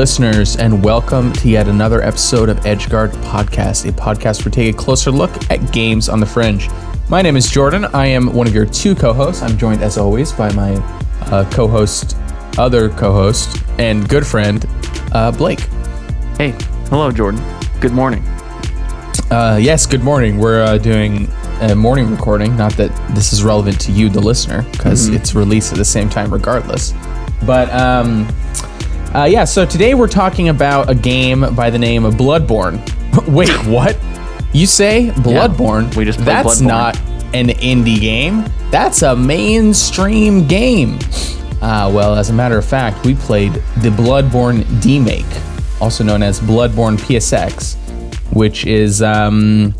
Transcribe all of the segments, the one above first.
Listeners, and welcome to yet another episode of EdgeGuard Podcast, a podcast where we take a closer look at games on the fringe. My name is Jordan. I am one of your two co hosts. I'm joined, as always, by my uh, co host, other co host, and good friend, uh, Blake. Hey, hello, Jordan. Good morning. Uh, yes, good morning. We're uh, doing a morning recording. Not that this is relevant to you, the listener, because it's released at the same time, regardless. But um, uh, yeah, so today we're talking about a game by the name of Bloodborne. Wait, what? You say Bloodborne? we just That's Bloodborne. not an indie game. That's a mainstream game. Uh, well, as a matter of fact, we played the Bloodborne demake, also known as Bloodborne PSX, which is um,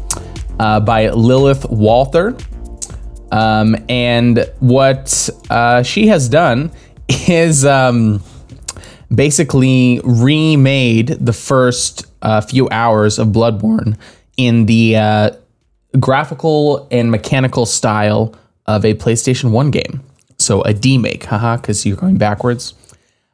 uh, by Lilith Walther. Um, and what uh, she has done is um, basically remade the first uh, few hours of Bloodborne in the uh, graphical and mechanical style of a PlayStation 1 game. So a demake, haha, because you're going backwards.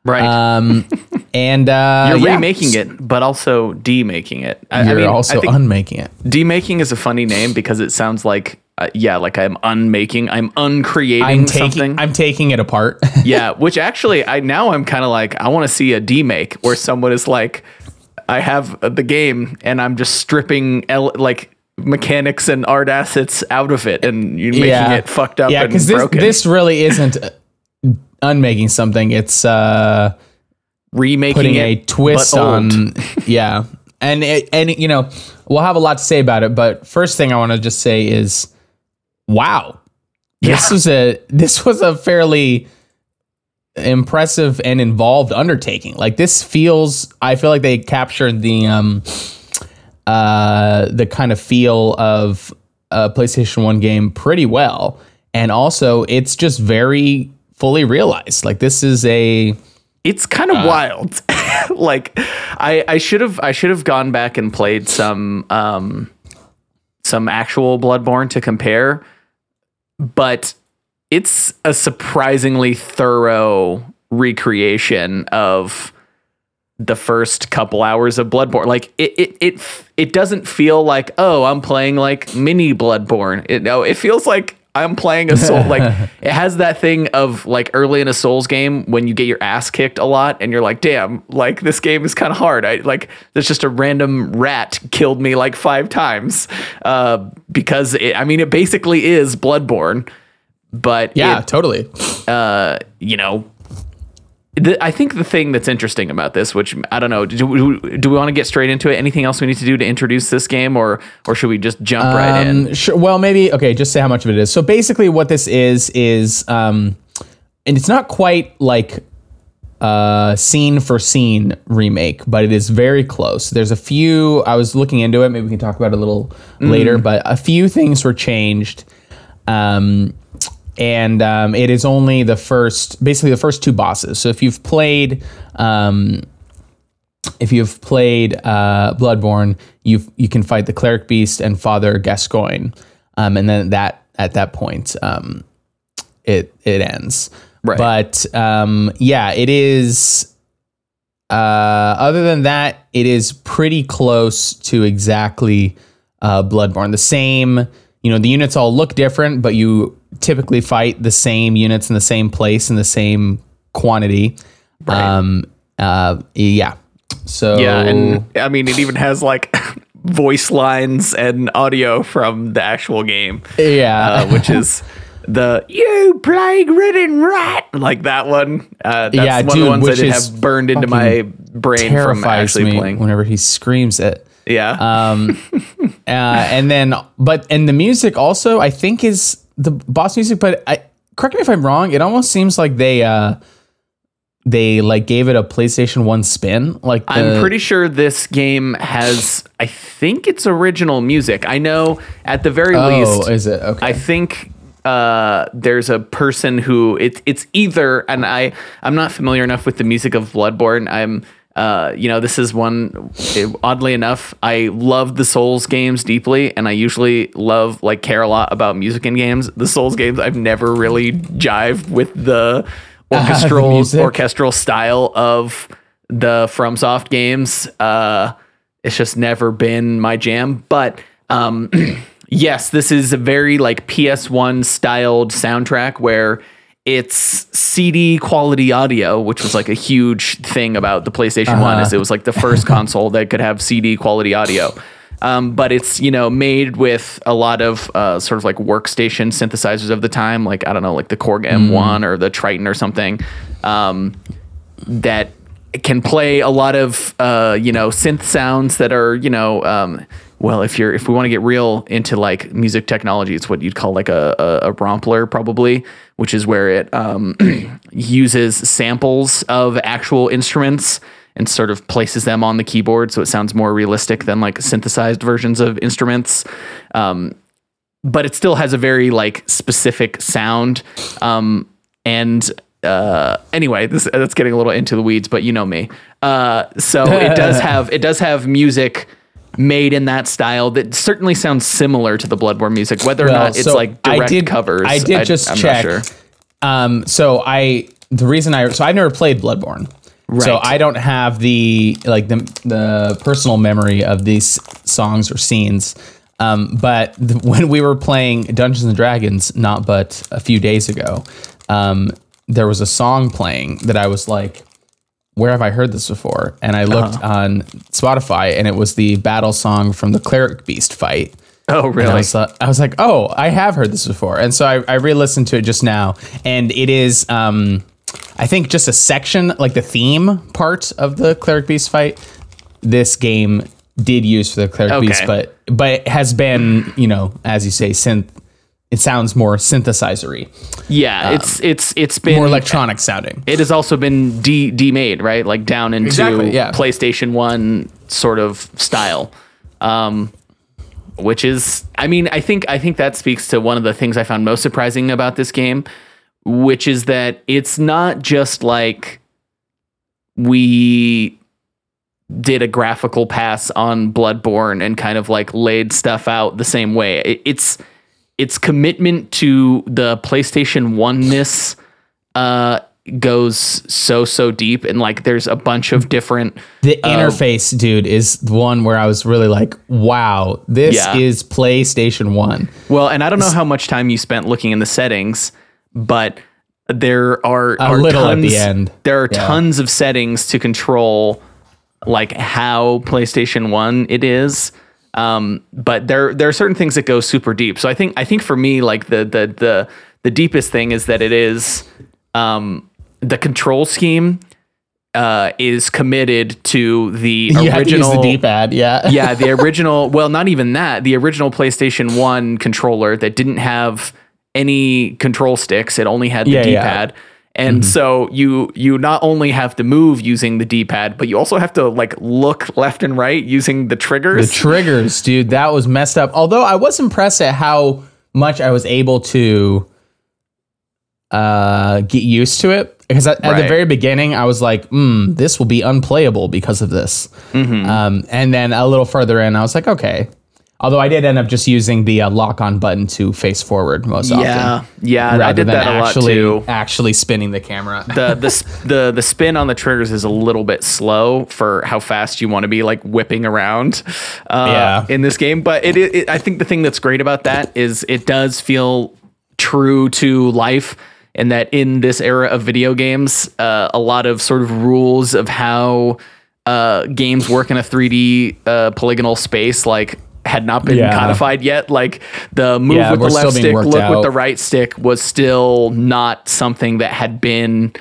Right. Um, and uh, You're yeah, remaking it, but also demaking it. I, You're I mean, also unmaking it. demaking is a funny name because it sounds like, uh, yeah, like I'm unmaking, I'm uncreating I'm taking, something. I'm taking it apart. yeah, which actually, I now I'm kind of like, I want to see a demake where someone is like, I have the game and I'm just stripping el- like mechanics and art assets out of it and you're making it fucked up Yeah, because this this really isn't uh, unmaking something. It's uh, remaking putting it, a twist on. yeah, and it, and you know we'll have a lot to say about it. But first thing I want to just say is, wow, this Yeah. was a this was a fairly impressive and involved undertaking. Like this feels, I feel like they captured the um uh the kind of feel of a PlayStation 1 game pretty well. And also it's just very fully realized. Like this is a it's kind of wild. like I I should have I should have gone back and played some um some actual Bloodborne to compare, but it's a surprisingly thorough recreation of the first couple hours of Bloodborne. Like it it it it doesn't feel like, oh, I'm playing like mini Bloodborne. It no, it feels like I'm playing a soul like it has that thing of like early in a Souls game when you get your ass kicked a lot and you're like, damn, like this game is kind of hard. I like there's just a random rat killed me like five times. Uh because it, I mean it basically is Bloodborne. But yeah, it, totally. uh, you know, the, I think the thing that's interesting about this, which I don't know, do, we- do we want to get straight into it? Anything else we need to do to introduce this game, or or should we just jump right in? Um, sure. Well, maybe okay. Just say how much of it is. So basically, what this is is, um, and it's not quite like uh scene for scene remake, but it is very close. There's a few. I was looking into it. Maybe we can talk about it a little later. But a few things were changed. Um, and um, it is only the first, basically the first two bosses. So if you've played, um, if you've played uh, Bloodborne, you you can fight the cleric beast and Father Gascoigne, um, and then that at that point, um, it it ends. Right. But um, yeah, it is. Uh, other than that, it is pretty close to exactly uh, Bloodborne. The same, you know, the units all look different, but you typically fight the same units in the same place in the same quantity. Um, uh, yeah. So yeah, and I mean, it even has like voice lines and audio from the actual game, yeah, uh, which is. The you plague ridden rat like that one. Uh, that's Yeah, one of dude, the ones that have burned into my brain from actually playing. whenever he screams it. Yeah, Um, uh, and then, but and the music also, I think is the boss music. But I correct me if I'm wrong. It almost seems like they uh they like gave it a PlayStation One spin. Like I'm pretty sure this game has, I think it's original music. I know at the very Oh, least, is it okay? I think uh, there's a person who it's it's either, and I I'm not familiar enough with the music of Bloodborne. I'm uh, you know, this is one. Oddly enough, I love the Souls games deeply, and I usually love like care a lot about music in games. The Souls games, I've never really jived with the orchestral music. orchestral style of the FromSoft games. Uh, it's just never been my jam. But um, yes, this is a very like PS1 styled soundtrack where it's CD quality audio, which was like a huge thing about the PlayStation One, is it was like the first console that could have CD quality audio. Um, but it's you know made with a lot of uh, sort of like workstation synthesizers of the time, like I don't know, like the Korg M1 or the Triton or something, um, that can play a lot of uh, you know synth sounds that are you know um, well if you're if we want to get real into like music technology, it's what you'd call like a a, a rompler probably, which is where it um, uses samples of actual instruments and sort of places them on the keyboard so it sounds more realistic than like synthesized versions of instruments. Um, but it still has a very like specific sound. Um, and uh, anyway, this that's getting a little into the weeds, but you know me. Uh, so it does have it does have music made in that style that certainly sounds similar to the Bloodborne music, whether or Well, not it's so like I direct did- covers. I did just I'm check. Sure. Um, so I the reason I so I've never played Bloodborne. Right. So I don't have the like the the personal memory of these songs or scenes. Um, but when we were playing Dungeons and Dragons, not but a few days ago, um, there was a song playing that I was like, "Where have I heard this before?" And I looked on Spotify, and it was the battle song from the Cleric Beast fight. Oh, really? I was, uh, I was like, oh, I have heard this before. And so I, I re-listened to it just now, and it is, um, I think, just a section, like the theme part of the Cleric Beast fight. This game did use for the Cleric Okay. Beast, but but has been, you know, as you say, synth. It sounds more synthesizery, yeah, it's it's it's been um, more electronic sounding. it has also been de demade, right? Like down into Exactly, yeah. PlayStation One sort of style. Um, which is, I mean, I think I think that speaks to one of the things I found most surprising about this game, which is that it's not just like we did a graphical pass on Bloodborne and kind of like laid stuff out the same way. It, it's its commitment to the PlayStation One-ness uh, goes so so deep, and like there's a bunch of different. The interface, dude, is the one where I was really like, wow, this Yeah. is PlayStation One. Well, and I don't know how much time you spent looking in the settings, but there are A are little at the end. There are Yeah. tons of settings to control, like how PlayStation One it is. Um, but there there are certain things that go super deep. So I think I think for me, like the the the the deepest thing is that it is um, the control scheme uh, is committed to the You have to original the D-pad, yeah. yeah, the original. Well, not even that. The original PlayStation One controller that didn't have any control sticks. It only had the Yeah, yeah. Mm-hmm. And so you you not only have to move using the D-pad, but you also have to like look left and right using the triggers. The triggers. dude, that was messed up. Although I was impressed at how much I was able to uh, get used to it. Because at, at the very beginning, I was like, hmm, this will be unplayable because of this. Mm-hmm. Um, and then a little further in, I was like, okay. Although I did end up just using the uh, lock on button to face forward most yeah, often. yeah, yeah, I rather did than that a lot actually, too. actually spinning the camera. the the the the spin on the triggers is a little bit slow for how fast you want to be like whipping around uh, Yeah. in this game. But it, it I think the thing that's great about that is it does feel true to life. And that in this era of video games, uh, a lot of sort of rules of how uh, games work in a 3D uh, polygonal space, like had not been Yeah. codified yet. Like the move Yeah, with the left stick, look with the right stick was still not something that had been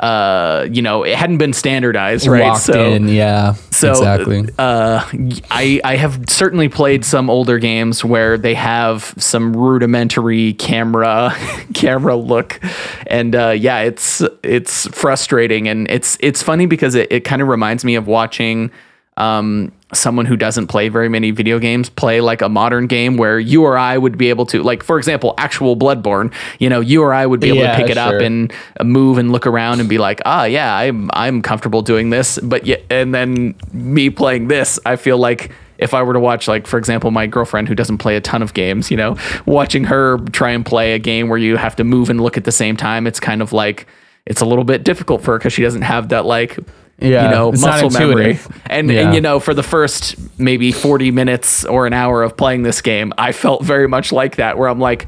uh you know it hadn't been standardized right Locked in, yeah. so exactly. uh i i have certainly played some older games where they have some rudimentary camera camera look and uh yeah it's it's frustrating and it's it's funny because it, it kind of reminds me of watching um someone who doesn't play very many video games play like a modern game where you or I would be able to like for example actual Bloodborne you know you or I would be able Yeah, to pick it sure. up and uh, move and look around and be like ah yeah I'm I'm comfortable doing this but yeah and then me playing this I feel like if I were to watch like for example my girlfriend who doesn't play a ton of games you know watching her try and play a game where you have to move and look at the same time it's kind of like it's a little bit difficult for her because she doesn't have that like Yeah, you know, muscle memory. And Yeah. and you know, for the first maybe 40 minutes or an hour of playing this game, I felt very much like that where I'm like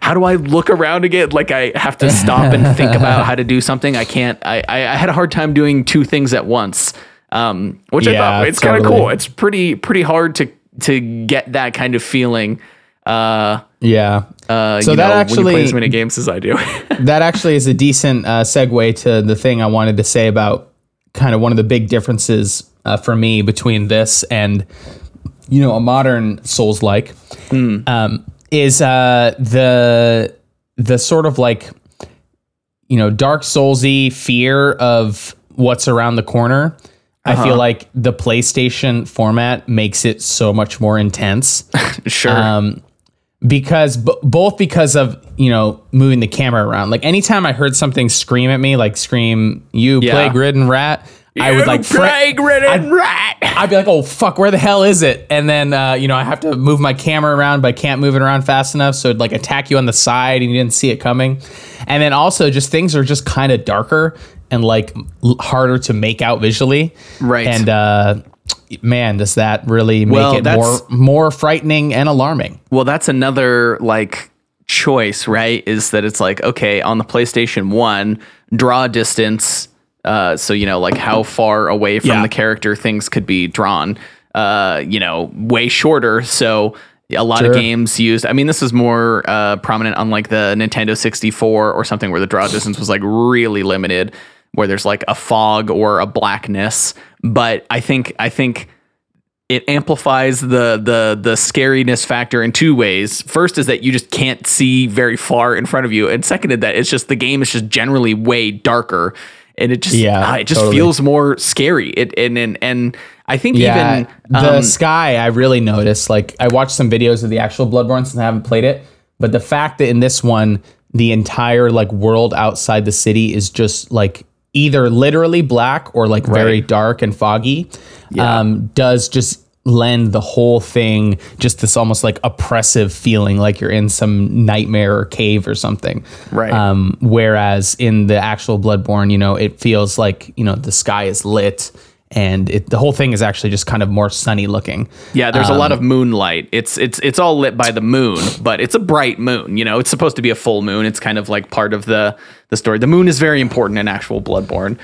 how do I look around again? Like I have to stop and think about how to do something. I can't. I, I I had a hard time doing two things at once, um, which I Yeah, thought it's kind of cool. It's pretty pretty hard to to get that kind of feeling. Uh, Yeah. uh, So that know, when you actually- play as many games as I do. that actually is a decent uh, segue to the thing I wanted to say about kind of one of the big differences uh, for me between this and you know a modern Souls like um, is uh, the the sort of like you know Dark Soulsy fear of what's around the corner. I feel like the PlayStation format makes it so much more intense sure. um, because b- both because of you know moving the camera around. Like anytime I heard something scream at me, like scream "You Yeah. play grid and rat," I would like play grid and rat. I'd be like, "Oh fuck, where the hell is it?" And then uh, you know I have to move my camera around, but I can't move it around fast enough, so it'd like attack you on the side, and you didn't see it coming. And then also just things are just kind of darker and like harder to make out visually, Right. And uh, man, does that really make Well, it more more frightening and alarming? Well, that's another like choice, right? Is that it's like, okay, on the PlayStation 1, draw distance. Uh, so, you know, like how far away from Yeah. the character things could be drawn, uh, you know, way shorter. So, a lot of games used, I mean, this is more uh, prominent on like the Nintendo 64 or something where the draw distance was like really limited, where there's like a fog or a blackness. But I think, I think it amplifies the the the scariness factor in two ways. First is that you just can't see very far in front of you, and second is that it's just the game is just generally way darker, and it just Yeah, ah, it just totally. feels more scary. It and and and I think Yeah, even the um, sky I really noticed. Like I watched some videos of the actual Bloodborne since I haven't played it, but the fact that in this one the entire like world outside the city is just like either literally black or like very dark and foggy, um, does just lend the whole thing just this almost like oppressive feeling, like you're in some nightmare or cave or something. Right. Um, whereas in the actual Bloodborne, you know, it feels like you know the sky is lit and it, the whole thing is actually just kind of more sunny looking. Yeah, there's a Um, lot of moonlight. It's it's it's all lit by the moon, but it's a bright moon. You know, it's supposed to be a full moon. It's kind of like part of the the story. The moon is very important in actual Bloodborne.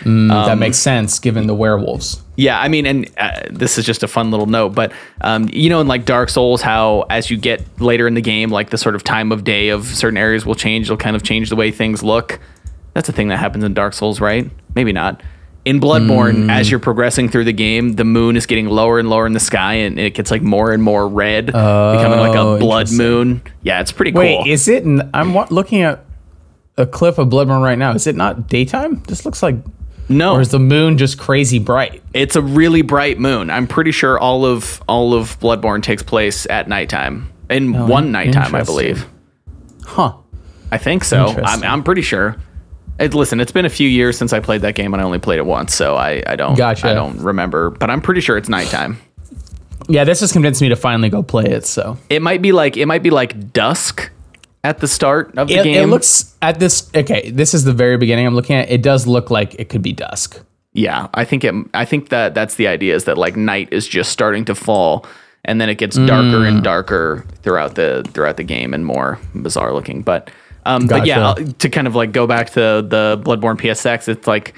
that makes sense given the werewolves. Yeah, I mean, and uh, this is just a fun little note, but um, you know, in like Dark Souls, how as you get later in the game, like the sort of time of day of certain areas will change. It'll kind of change the way things look. That's a thing that happens in Dark Souls, right? Maybe not. In Bloodborne, as mm. you're progressing through the game, the moon is getting lower and lower in the sky, and it gets like more and more red, becoming like Oh, a blood moon. Yeah, it's pretty Wait, cool. is it? n- I'm looking at a clip of Bloodborne right now. Is it not daytime? This looks like, no, or is the moon just crazy bright? it's a really bright moon. I'm pretty sure all of all of Bloodborne takes place at nighttime. In oh, one nighttime, I believe. Huh? I think so. I'm, I'm pretty sure. It, listen, it's been a few years since I played that game, and I only played it once, so I, I don't Gotcha. I don't remember. But I'm pretty sure it's nighttime. Yeah, this has convinced me to finally go play it. So It might be like it might be like dusk at the start of the it, game. it looks at this. Okay, this is the very beginning. I'm looking at. It does look like it could be dusk. yeah, I think it. I think that that's the idea is that like night is just starting to fall, and then it gets darker Mm. and darker throughout the throughout the game and more bizarre looking. But um, but yeah, to kind of like go back to the Bloodborne PSX, it's like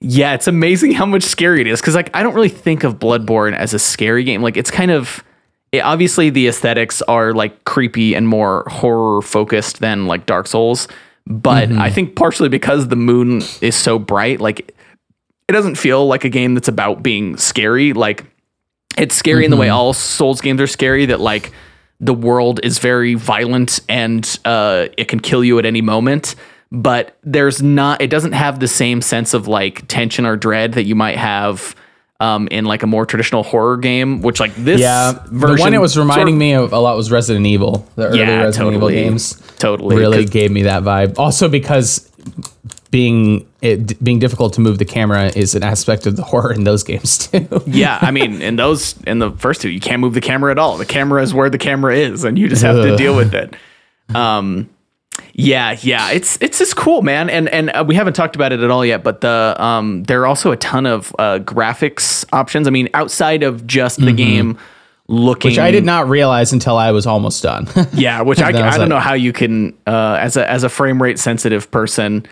yeah, it's amazing how much scary it is because like I don't really think of Bloodborne as a scary game. Like it's kind of it, obviously the aesthetics are like creepy and more horror focused than like Dark Souls, but Mm-hmm. I think partially because the moon is so bright, like it doesn't feel like a game that's about being scary. Like it's scary in the way Mm-hmm. all Souls games are scary. That like the world is very violent and uh, it can kill you at any moment. But there's not. It doesn't have the same sense of like tension or dread that you might have um, in like a more traditional horror game. Which like this Yeah, version the one it was sort reminding of- me of a lot was Resident Evil. The early Yeah, Resident Evil games Totally. really gave me that vibe. Also because being it being difficult to move the camera is an aspect of the horror in those games too. yeah, I mean, in those in the first two, you can't move the camera at all. The camera is where the camera is, and you just have to deal with it. Um, Yeah, yeah, it's it's just cool, man, and and uh, we haven't talked about it at all yet. But the um, there are also a ton of uh, graphics options. I mean, outside of just the game looking, Which I did not realize until I was almost done. Yeah, which I, I I, don't like- know how you can uh, as a as a frame rate sensitive person.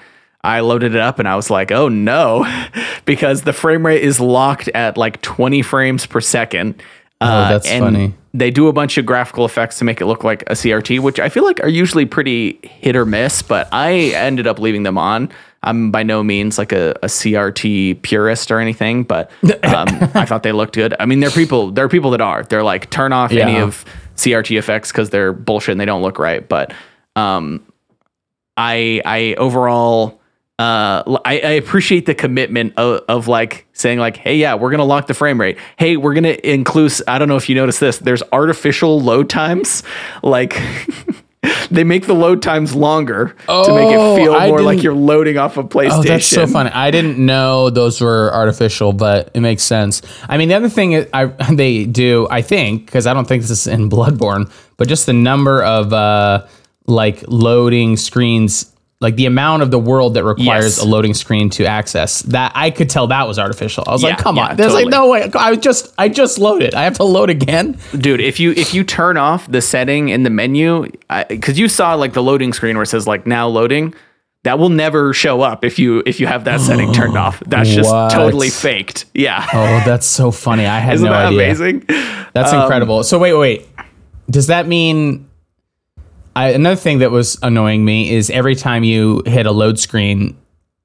I loaded it up and I was like, oh no, because the frame rate is locked at like 20 frames per second. Uh, Oh, that's and funny. They do a bunch of graphical effects to make it look like a CRT, which I feel like are usually pretty hit or miss, but I ended up leaving them on. I'm by no means like a, a CRT purist or anything, but um, I thought they looked good. I mean, there are people, there are people that are. They're like turn off any of CRT effects because they're bullshit and they don't look right. But um, I I overall uh I, I appreciate the commitment of, of like saying like hey yeah we're gonna lock the frame rate hey we're gonna include I don't know if you noticed this there's artificial load times like they make the load times longer to make it Oh, feel I more like you're loading off a PlayStation. Oh, that's so funny. I didn't know those were artificial, but it makes sense. I mean, the other thing is I, they do, I think, because I don't think this is in Bloodborne, but just the number of uh, like loading screens, like the amount of the world that requires Yes. a loading screen to access. That I could tell that was artificial. I was Yeah, like, come yeah, on, there's totally. like no way. I just, I just loaded. I have to load again. dude if you if you turn off the setting in the menu because you saw like the loading screen where it says like now loading that will never show up if you if you have that setting turned off that's just What? totally faked yeah Oh, that's so funny. I had isn't no that idea. amazing That's um, incredible. So wait, wait. Does that mean I, another thing that was annoying me is every time you hit a load screen,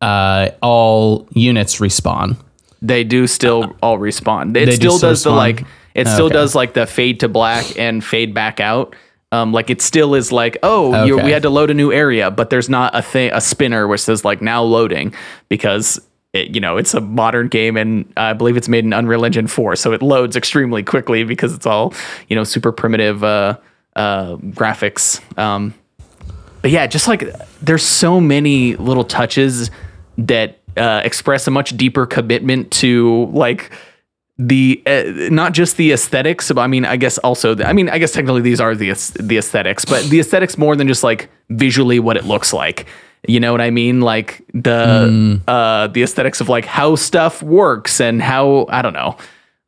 uh, all units respawn. they do still all respawn it They still does the like it still Okay. does like the fade to black and fade back out um, like it still is like, oh, Okay. we had to load a new area, but there's not a thing, a spinner which says like now loading because it, you know, it's a modern game and I believe it's made in Unreal Engine 4, so it loads extremely quickly because it's all, you know, super primitive uh, uh, graphics. Um, but yeah, just like there's so many little touches that uh, express a much deeper commitment to like the uh, not just the aesthetics but i mean i guess also the, i mean i guess technically these are the the aesthetics but the aesthetics more than just like visually what it looks like. You know what i mean? Like the uh the aesthetics of like how stuff works and how i don't know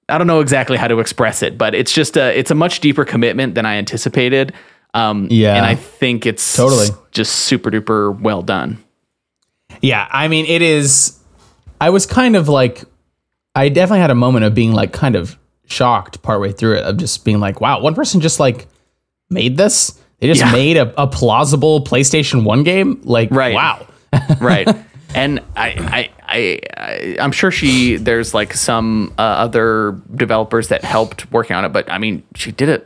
i don't know exactly how to express it but it's just a it's a much deeper commitment than i anticipated um Yeah. and i think it's Totally. just super duper well done Yeah, I mean, it is. I was kind of like, I definitely had a moment of being like kind of shocked partway through it, of just being like, wow, one person just like made this. They just Yeah. made a, a plausible PlayStation 1 game. Like, Right. wow. right and I, I i i'm sure she there's like some uh, other developers that helped working on it but i mean she did it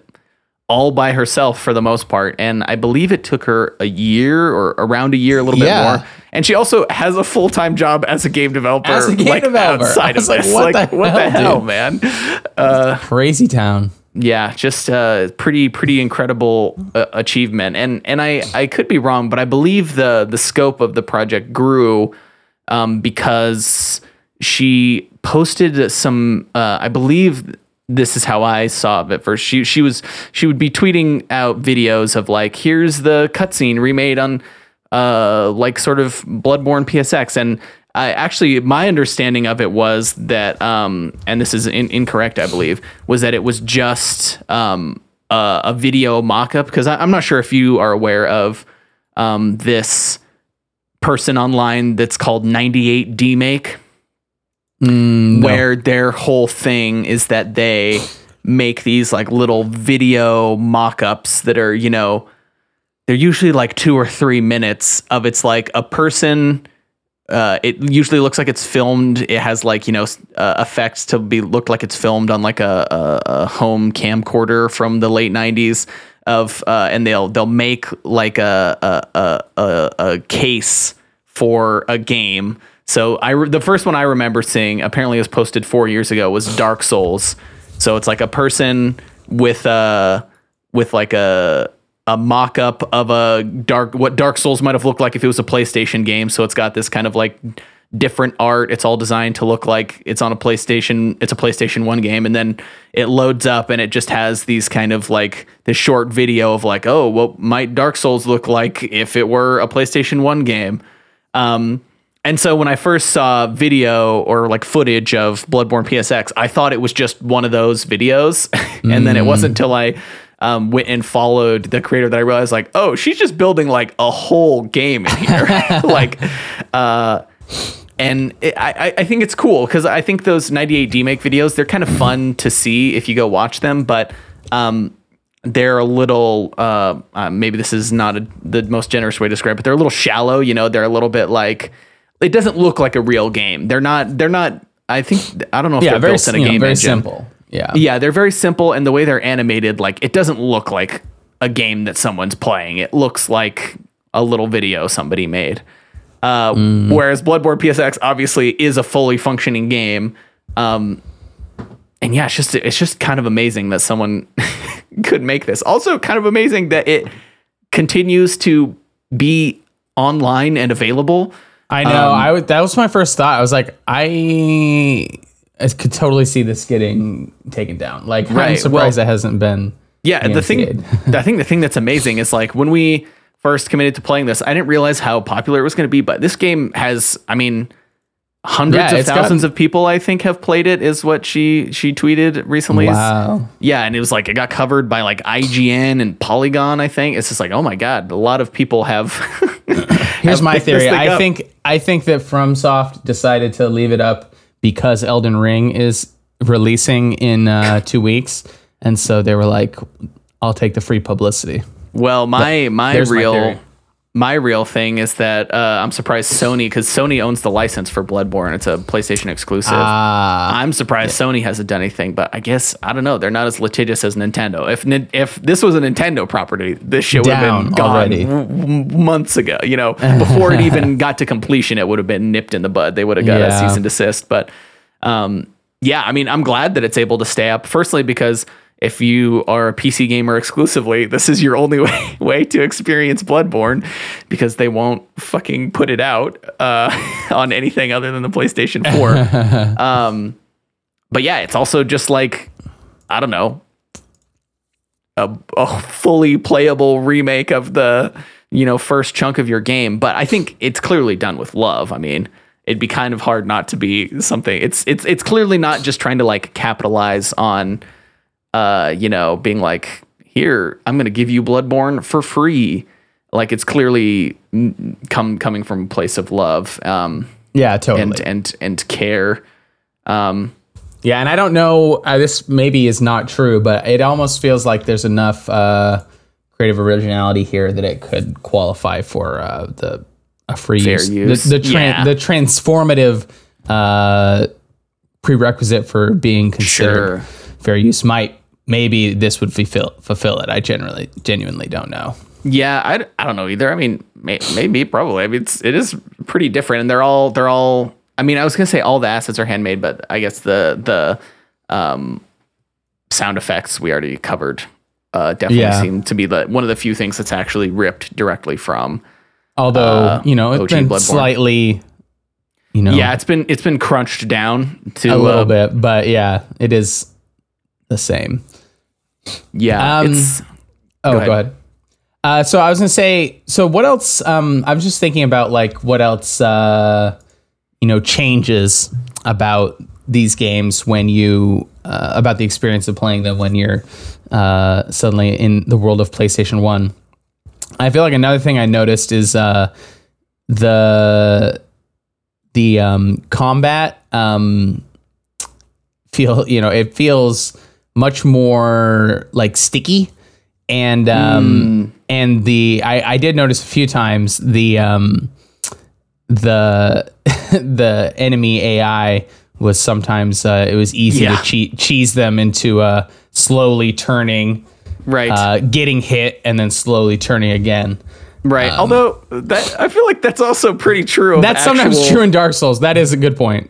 all by herself for the most part and i believe it took her a year or around a year a little Yeah. bit more and she also has a full-time job as a game developer As a game like developer. outside of like, this what like the what the hell, hell dude? man Crazy town. Yeah just uh pretty pretty incredible uh, achievement and and i i could be wrong but i believe the the scope of the project grew um because she posted some uh i believe this is how I saw it at first. She she was she would be tweeting out videos of like here's the cutscene remade on uh like sort of Bloodborne PSX and I actually my understanding of it was that um and this is in, incorrect I believe was that it was just um a, a video mock-up because I'm not sure if you are aware of um this person online that's called 98 Demake Mm, no. where their whole thing is that they make these like little video mock-ups that are you know they're usually like two or three minutes of it's like a person uh, it usually looks like it's filmed it has like you know uh, effects to be look like it's filmed on like a, a, a home camcorder from the late 90s of uh, and they'll they'll make like a a, a, a, case for a game so I re- the first one I remember seeing apparently was posted four years ago was Dark Souls. So it's like a person with a with like a a mock up of a dark what Dark Souls might have looked like if it was a PlayStation game. So it's got this kind of like different art. It's all designed to look like it's on a PlayStation. It's a PlayStation 1 game. And then it loads up and it just has these kind of like this short video of like, oh, what might Dark Souls look like if it were a PlayStation 1 game? Um, and so when I first saw video or like footage of Bloodborne PSX, I thought it was just one of those videos. and then it wasn't until I um, went and followed the creator that I realized like, oh, she's just building like a whole game in here. like, uh, and it, I, I think it's cool because I think those 98 Demake videos, they're kind of fun to see if you go watch them, but um, they're a little, uh, uh, maybe this is not a, the most generous way to describe it, but they're a little shallow, you know, they're a little bit like, it doesn't look like a real game. They're not, they're not, I think, I don't know if Yeah, they're very, built in a you know, game very engine. simple. Yeah. Yeah, they're very simple, and the way they're animated, like it doesn't look like a game that someone's playing. It looks like a little video somebody made. Uh, Whereas Bloodborne PSX obviously is a fully functioning game. Um, and yeah, it's just it's just kind of amazing that someone could make this. Also, kind of amazing that it continues to be online and available. I know. Um, I would. That was my first thought. I was like, I, I could totally see this getting taken down. Like, I'm surprised well- it hasn't been. Yeah, the thing I think the thing that's amazing is like when we first committed to playing this, I didn't realize how popular it was going to be, but this game has I mean hundreds Yeah, of thousands gotten- of people I think have played it is what she she tweeted recently. Wow. Yeah, and it was like it got covered by like IGN and Polygon, I think. It's just like, "Oh my god, a lot of people have Here's my theory. I up. think I think that FromSoft decided to leave it up because Elden Ring is releasing in uh, two weeks, and so they were like, "I'll take the free publicity." Well, my my my real theory. My, real thing is that uh, I'm surprised Sony because Sony owns the license for Bloodborne. It's a PlayStation exclusive. Ah, I'm surprised Sony hasn't done anything, but I guess I don't know. They're not as litigious as Nintendo. If if this was a Nintendo property, this shit would have been gone already. w- months ago. You know, before it even got to completion, it would have been nipped in the bud. They would have got a Yeah. cease and desist. But um, yeah, I mean, I'm glad that it's able to stay up. Firstly, because if you are a PC gamer exclusively, this is your only way, way to experience Bloodborne because they won't fucking put it out uh, on anything other than the PlayStation 4. um, but yeah, it's also just like, I don't know, a, a fully playable remake of the, you know, first chunk of your game. But I think it's clearly done with love. I mean, it'd be kind of hard not to be something. It's it's it's clearly not just trying to like capitalize on uh, you know, being like, here, I'm going to give you Bloodborne for free. Like it's clearly come coming from a place of love um, yeah, totally. and and and care. Um, Yeah, and I don't know. Uh, this maybe is not true, but it almost feels like there's enough uh, creative originality here that it could qualify for uh, the a free Fair use. use. The, the, tran- Yeah. the transformative uh, prerequisite for being considered Sure. fair use might maybe this would fulfill fulfill it. I generally genuinely don't know. Yeah, I, I don't know either. I mean, may, maybe probably. I mean, it's it is pretty different, and they're all they're all. I mean, I was gonna say all the assets are handmade, but I guess the the um, sound effects we already covered uh, definitely Yeah. seem to be the one of the few things that's actually ripped directly from. Although you know it's OG been Bloodborne. slightly, you know, Yeah, it's been it's been crunched down to a little uh, bit, but yeah, it is the same. Yeah, Um, it's Oh, ahead. go ahead. Uh, so I was gonna say, so what else? Um, I was just thinking about like what else, uh, you know, changes about these games when you uh, about the experience of playing them when you're uh, suddenly in the world of PlayStation One. I feel like another thing I noticed is uh, the the um, combat um, feel you know it feels much more like sticky and um and the I, I did notice a few times the um the the enemy AI was sometimes uh, it was easy Yeah. to cheat cheese them into uh slowly turning right. uh getting hit and then slowly turning again right. Although that I feel like that's also pretty true. That's sometimes true in Dark Souls that is a good point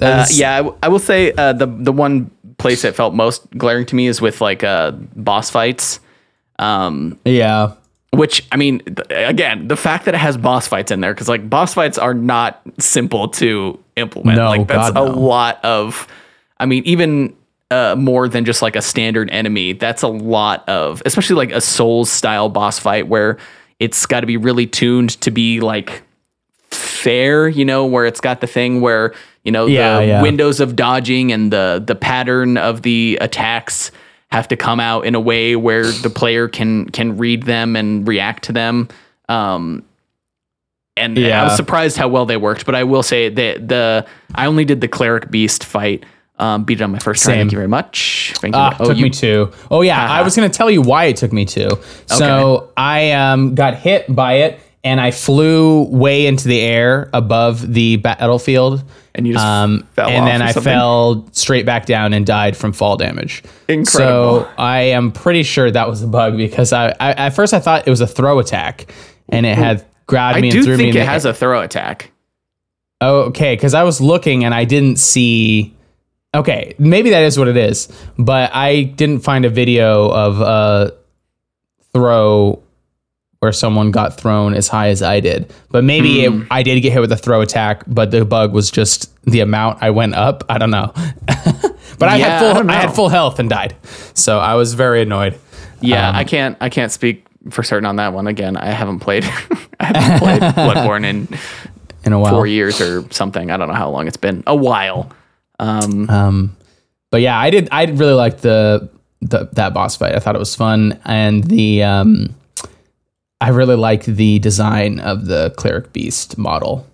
Uh, is- yeah, I, w- I will say uh, the the one place that felt most glaring to me is with like uh, boss fights. Um, yeah which I mean, th- again, the fact that it has boss fights in there, because like boss fights are not simple to implement. No, like that's God, a no. lot of. I mean, even uh, more than just like a standard enemy. That's a lot of, especially like a Souls style boss fight where it's got to be really tuned to be like fair. You know, where it's got the thing where you know Yeah, the yeah. windows of dodging and the the pattern of the attacks have to come out in a way where the player can can read them and react to them. Um, and I was surprised how well they worked, but I will say that the I only did the cleric beast fight. Um, beat it on my first try. Thank you very much. Thank you. Ah, Oh, took you- me two. Oh yeah, I was gonna tell you why it took me two. So I um, got hit by it, and I flew way into the air above the battlefield. And you just um, fell and then I something? fell straight back down and died from fall damage. Incredible. So I am pretty sure that was a bug because I, I at first I thought it was a throw attack, and it had grabbed me do and threw me think it has a throw attack. Oh, okay, because I was looking and I didn't see. Okay, maybe that is what it is, but I didn't find a video of a throw where someone got thrown as high as I did. But maybe Hmm. it, I did get hit with a throw attack, but the bug was just the amount I went up. I don't know. but I Yeah, had full don't I, had full health and died, so I was very annoyed. Yeah, Um, I can't I can't speak for certain on that one. Again, I haven't played I haven't played Bloodborne in In a while, four years or something. I don't know how long it's been. A while. Um, Um, but yeah, I did. I really liked the, the that boss fight. I thought it was fun, and the um, I really like the design of the cleric beast model.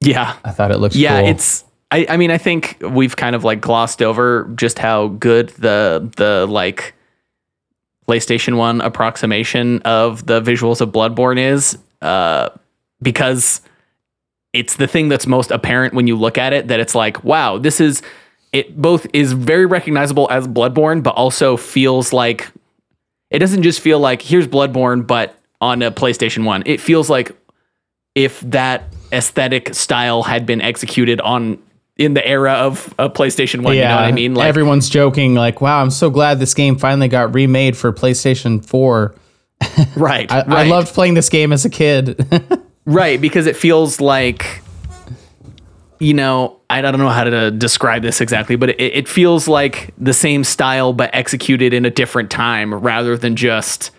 yeah. I thought it looked Yeah, cool. it's I, I mean I think we've kind of like glossed over just how good the the like PlayStation 1 approximation of the visuals of Bloodborne is uh because it's the thing that's most apparent when you look at it that it's like wow this is it both is very recognizable as Bloodborne but also feels like it doesn't just feel like here's Bloodborne but on a PlayStation 1 it feels like if that aesthetic style had been executed on in the era of a PlayStation 1 you know what I mean like everyone's joking, like, "Wow, I'm so glad this game finally got remade for PlayStation 4." right I, I loved playing this game as a kid. Right, because it feels like, you know, I don't know how to describe this exactly, but it, it feels like the same style but executed in a different time rather than just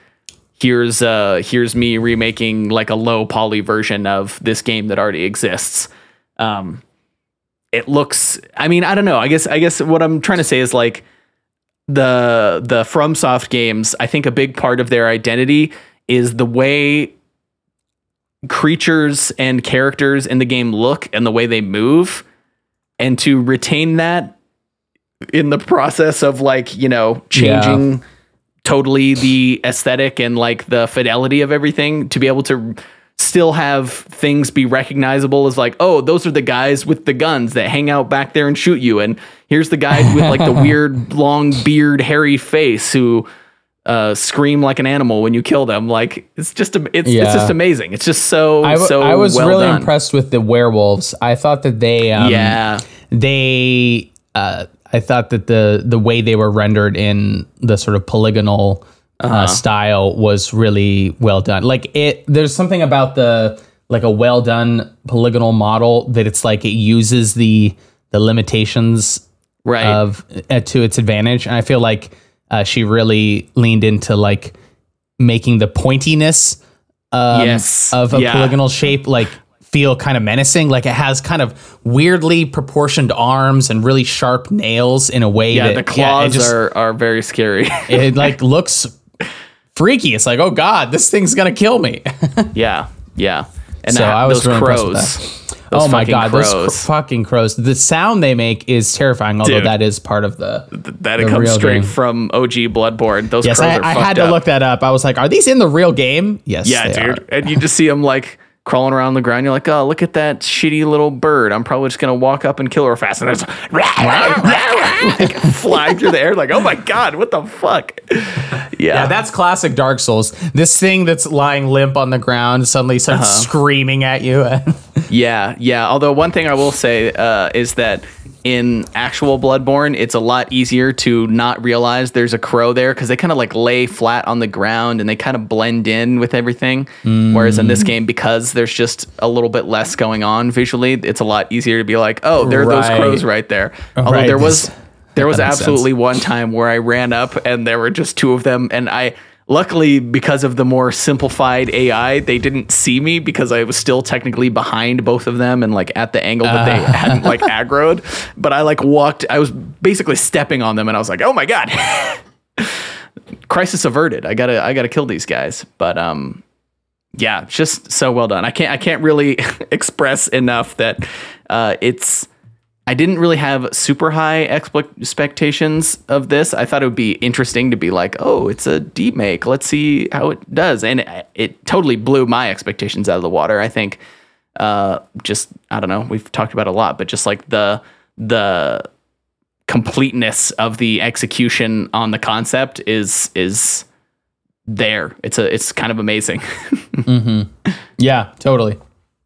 here's uh here's me remaking like a low poly version of this game that already exists. Um, it looks. I mean, I don't know. I guess I guess what I'm trying to say is like the the FromSoft games. I think a big part of their identity is the way creatures and characters in the game look and the way they move and to retain that in the process of like you know changing totally the aesthetic and like the fidelity of everything to be able to still have things be recognizable as like oh those are the guys with the guns that hang out back there and shoot you and here's the guy with like the weird long beard hairy face who uh, scream like an animal when you kill them like it's just it's, Yeah. it's just amazing it's just so I, w- so I was well really done. impressed with the werewolves. I thought that they um, yeah they uh, I thought that the the way they were rendered in the sort of polygonal uh Uh-huh. style was really well done. Like it, there's something about the like a well done polygonal model that it's like it uses the the limitations right of uh, to its advantage, and I feel like uh, she really leaned into like making the pointiness um, Yes. of a Yeah. polygonal shape like feel kind of menacing. Like it has kind of weirdly proportioned arms and really sharp nails in a way yeah that the claws it just- are are very scary it like looks freaky. It's like, oh god, this thing's gonna kill me. yeah yeah and So that- I was those really crows those oh my god, those cr- fucking crows! The sound they make is terrifying. Although Dude. that is part of the. that it the comes straight game. from OG Bloodborne. Those Yes, crows I, are I had to up. look that up. I was like, are these in the real game? Yes, Yeah, dude. are. And you just see them like crawling around the ground. You're like, oh, look at that shitty little bird. I'm probably just gonna walk up and kill her fast. And it's like flying through the air. Like, oh my god, what the fuck? Yeah, Yeah, that's classic Dark Souls. This thing that's lying limp on the ground suddenly starts Uh-huh. screaming at you. Yeah, yeah. Although one thing I will say uh, is that in actual Bloodborne, it's a lot easier to not realize there's a crow there because they kind of like lay flat on the ground and they kind of blend in with everything. Whereas in this Mm. game, because there's just a little bit less going on visually, it's a lot easier to be like, oh, there are those crows right there. Although Right, there was there was makes sense. absolutely one time where I ran up and there were just two of them, and I luckily because of the more simplified AI, they didn't see me because I was still technically behind both of them and like at the angle that they hadn't like aggroed. But I like walked, I was basically stepping on them, and I was like, oh my god. Crisis averted. I gotta, I gotta kill these guys. But um, yeah, just so well done. I can't, I can't really express enough that uh, it's. I didn't really have super high expectations of this. I thought it would be interesting to be like, oh, it's a demake. Let's see how it does. And it, it totally blew my expectations out of the water. I think uh, just, I don't know, we've talked about it a lot, but just like the, the completeness of the execution on the concept is, is there. It's a, it's kind of amazing. Yeah, totally.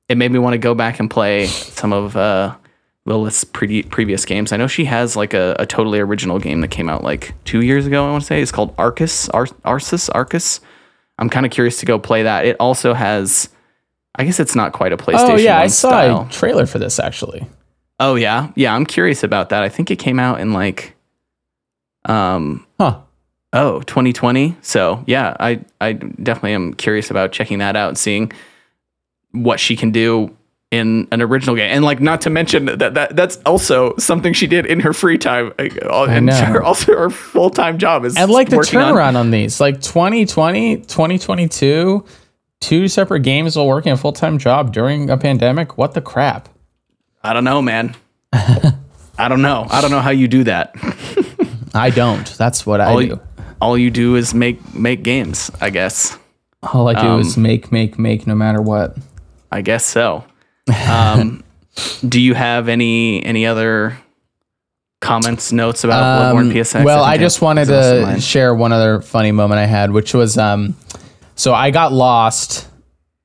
it made me want to go back and play some of uh, Lilith's pre- previous games. I know she has like a, a totally original game that came out like two years ago. I want to say it's called Arcus, Ar- Arceus, Arcus. I'm kind of curious to go play that. It also has, I guess it's not quite a PlayStation. Oh yeah, I saw style. a trailer for this actually. Oh yeah, yeah. I'm curious about that. I think it came out in like, um, Huh. Oh, 2020. So yeah, I I definitely am curious about checking that out and seeing what she can do in an original game. And like not to mention that, that that's also something she did in her free time. uh, And her, also her full time job is And like the working on- turnaround on, these, like 2020, 2022, two separate games while working a full time job during a pandemic. What the crap? I don't know, man. I don't know. I don't know how you do that. I don't. That's what I All do. you, all you do is make make games, I guess. All I do Um, is make, make, make, no matter what. I guess so. Um, do you have any any other comments, notes about Bloodborne Um, PSX? well, think I just wanted to share one other funny moment I had, which was um, so I got lost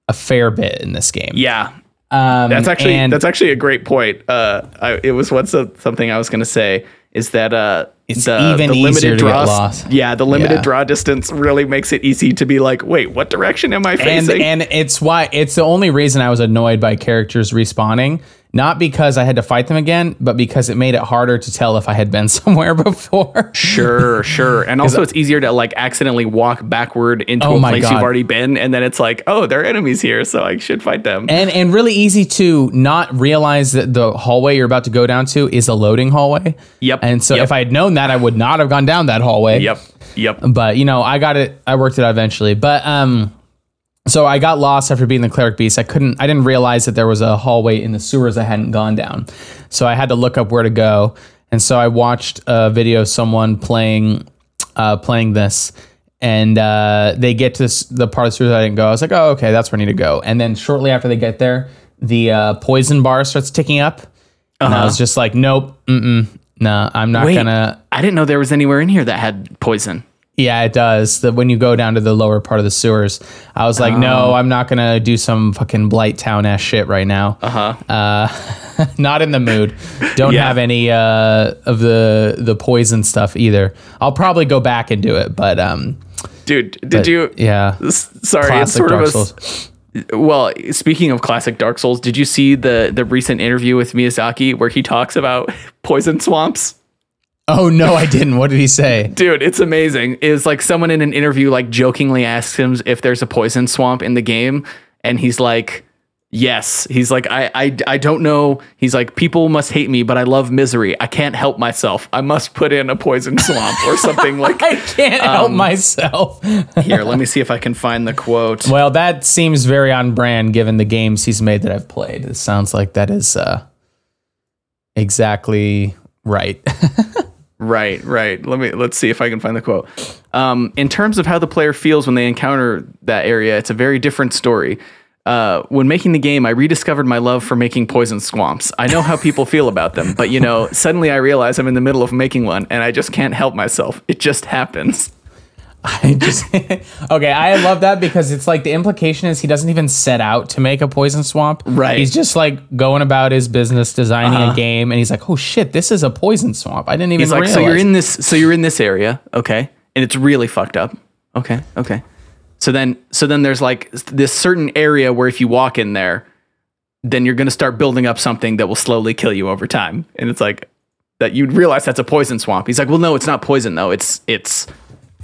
a fair bit in this game. Yeah, um, that's actually and that's actually a great point. Uh, I, it was what's a, something I was going to say is that uh, It's the, even the easier limited draw. lost. Yeah, the limited Yeah. draw distance really makes it easy to be like, wait, what direction am I and facing? and it's why it's the only reason I was annoyed by characters respawning. Not because I had to fight them again, but because it made it harder to tell if I had been somewhere before. Sure, sure. And also, it's easier to like accidentally walk backward into Oh a place God. you've already been, and then it's like, oh, there are enemies here, so I should fight them. and and really easy to not realize that the hallway you're about to go down to is a loading hallway. Yep, And so yep. if I had known that, I would not have gone down that hallway. yep, yep. but you know i got it i worked it out eventually but um so i got lost after beating the cleric beast. I couldn't i didn't realize that there was a hallway in the sewers i hadn't gone down. So i had to look up where to go. And so i watched a video of someone playing uh playing this. And uh they get to this, the part of the sewers i didn't go. I was like oh okay that's where i need to go. And then shortly after they get there the uh poison bar starts ticking up. And i was just like nope mm-mm no i'm not Wait. gonna I didn't know there was anywhere in here that had poison. Yeah, it does. That when you go down to the lower part of the sewers, I was like, Oh. no, I'm not gonna do some fucking Blighttown ass shit right now. Uh-huh. Uh, not in the mood. Don't Yeah. have any uh, of the the poison stuff either. I'll probably go back and do it, but um, Dude, did but, you? Yeah, s- Sorry, it's sort Dark of a. Souls. Well, speaking of classic Dark Souls, did you see the the recent interview with Miyazaki where he talks about poison swamps? Oh no, I didn't. What did he say? Dude, it's amazing. Is like someone in an interview like jokingly asks him if there's a poison swamp in the game, and he's like, "Yes." He's like, "I, I, I don't know." He's like, "People must hate me, but I love misery. I can't help myself. I must put in a poison swamp or something like." I can't help Um, myself. Here, let me see if I can find the quote. well, that seems very on brand given the games he's made that I've played. It sounds like that is uh, exactly right. Right, right. Let me let's see if I can find the quote. Um, in terms of how the player feels when they encounter that area, it's a very different story. Uh, when making the game, I rediscovered my love for making poison swamps. I know how people feel about them, but you know, suddenly I realize I'm in the middle of making one, and I just can't help myself. It just happens. I just okay. I love that because it's like the implication is he doesn't even set out to make a poison swamp. Right. He's just like going about his business, designing Uh-huh. a game, and he's like, "Oh shit, this is a poison swamp. I didn't even He's like, realize." so you're in this, so you're in this area, okay, and it's really fucked up, okay, okay. So then, so then there's like this certain area where if you walk in there, then you're gonna start building up something that will slowly kill you over time, and it's like that you'd realize that's a poison swamp. He's like, well, no, it's not poison though. It's it's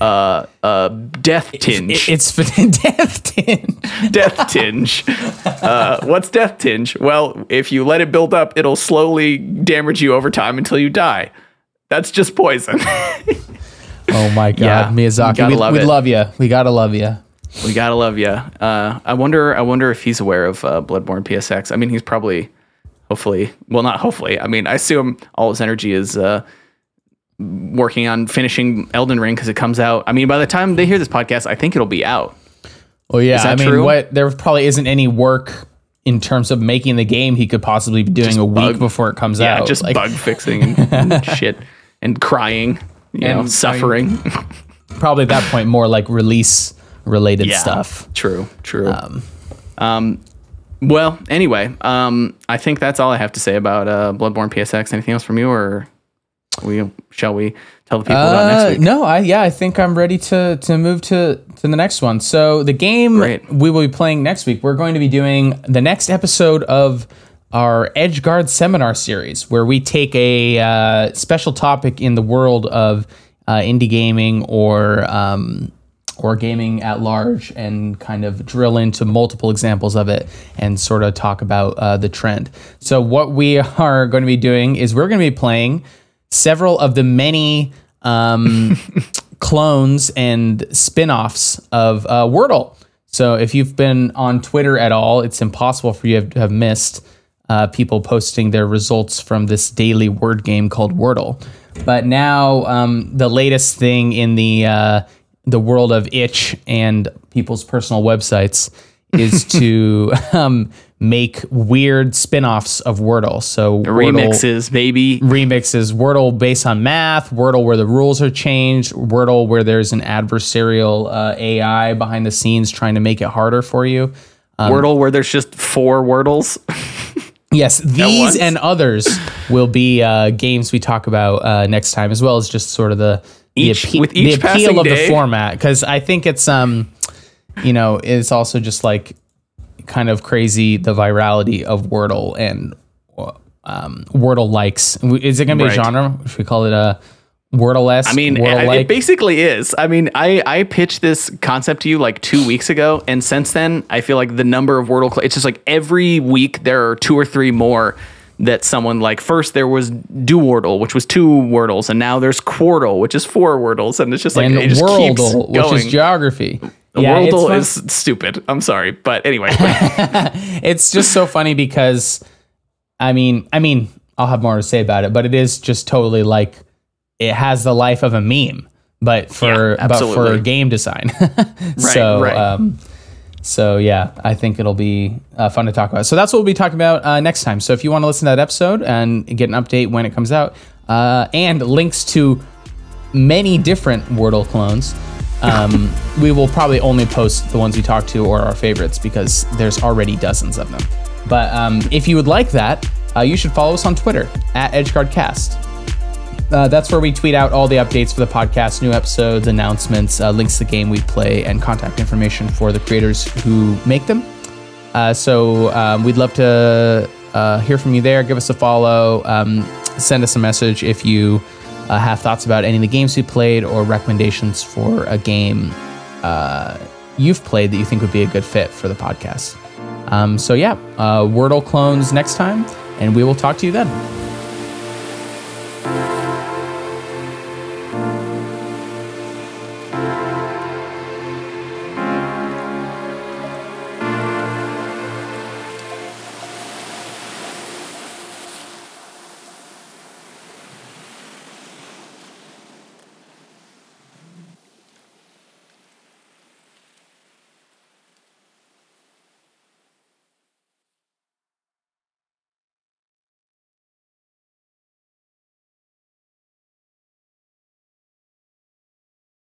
uh uh death tinge. It- it's death tinge. death tinge. Uh, what's death tinge? Well, if you let it build up, it'll slowly damage you over time until you die. That's just poison. Oh my god, Yeah, Miyazaki, we, love we love you. We gotta love you. we gotta love you. Uh, I wonder. I wonder if he's aware of uh, Bloodborne PSX. I mean, he's probably, hopefully, well, not hopefully. I mean, I assume all his energy is uh, working on finishing Elden Ring because it comes out. I mean, by the time they hear this podcast, I think it'll be out. Oh yeah. I mean, true? what there probably isn't any work in terms of making the game he could possibly be doing a week before it comes Yeah, out. Yeah, just Like, bug fixing and, and shit and crying, you know, And suffering. probably at that point more like release related Yeah. stuff. True, true. Um, well, anyway, um, I think that's all I have to say about uh, Bloodborne PSX. Anything else from you, or we shall we tell the people about Uh, next week? no, I yeah, I think I'm ready to to move to to the next one. So the game Great. we will be playing next week. We're going to be doing the next episode of our Edge Guard seminar series, where we take a uh, special topic in the world of uh, indie gaming or um, or gaming at large, and kind of drill into multiple examples of it and sort of talk about uh, the trend. So what we are going to be doing is we're going to be playing several of the many um, clones and spin-offs of uh, Wordle. So if you've been on Twitter at all, it's impossible for you to have missed uh, people posting their results from this daily word game called Wordle. But now um, the latest thing in the uh, the world of itch and people's personal websites is to um, make weird spin-offs of Wordle. So Wordle- Remixes, baby. remixes Wordle based on math, Wordle where the rules are changed, Wordle where there's an adversarial uh, AI behind the scenes trying to make it harder for you. Wordle, where there's just four Wordles. Yes, these and others will be uh, games we talk about uh, next time, as well as just sort of the the, Each- with each the appeal of the format. Because I think it's um, you know, it's also just like kind of crazy the virality of Wordle and um, Wordle likes. Is it going to be Right. a genre? Should we call it a Wordle esque? I mean, it, Wordle it basically is. I mean, I, I pitched this concept to you like two weeks ago, and since then, I feel like the number of Wordle, cl- it's just like every week there are two or three more that someone like. First, there was Dordle, which was two Wordles, and now there's Quordle, which is four Wordles, and it's just like and it just which is geography. The Yeah, Wordle fun- is stupid. I'm sorry, but anyway, it's just so funny because I mean, I mean, I'll have more to say about it, but it is just totally like it has the life of a meme, but for Yeah, but for game design. so right. um so yeah, I think it'll be uh, fun to talk about. So that's what we'll be talking about uh, next time. So if you want to listen to that episode and get an update when it comes out, uh, and links to many different Wordle clones. Um, we will probably only post the ones we talk to or our favorites because there's already dozens of them. But um, if you would like that, uh, you should follow us on Twitter at EdgeGuardCast. Uh, that's where we tweet out all the updates for the podcast, new episodes, announcements, uh, links to the game we play, and contact information for the creators who make them. Uh, so um, we'd love to uh, hear from you there. Give us a follow. Um, send us a message if you uh, have thoughts about any of the games we played or recommendations for a game uh, you've played that you think would be a good fit for the podcast. Um, so yeah, uh, Wordle clones next time, and we will talk to you then.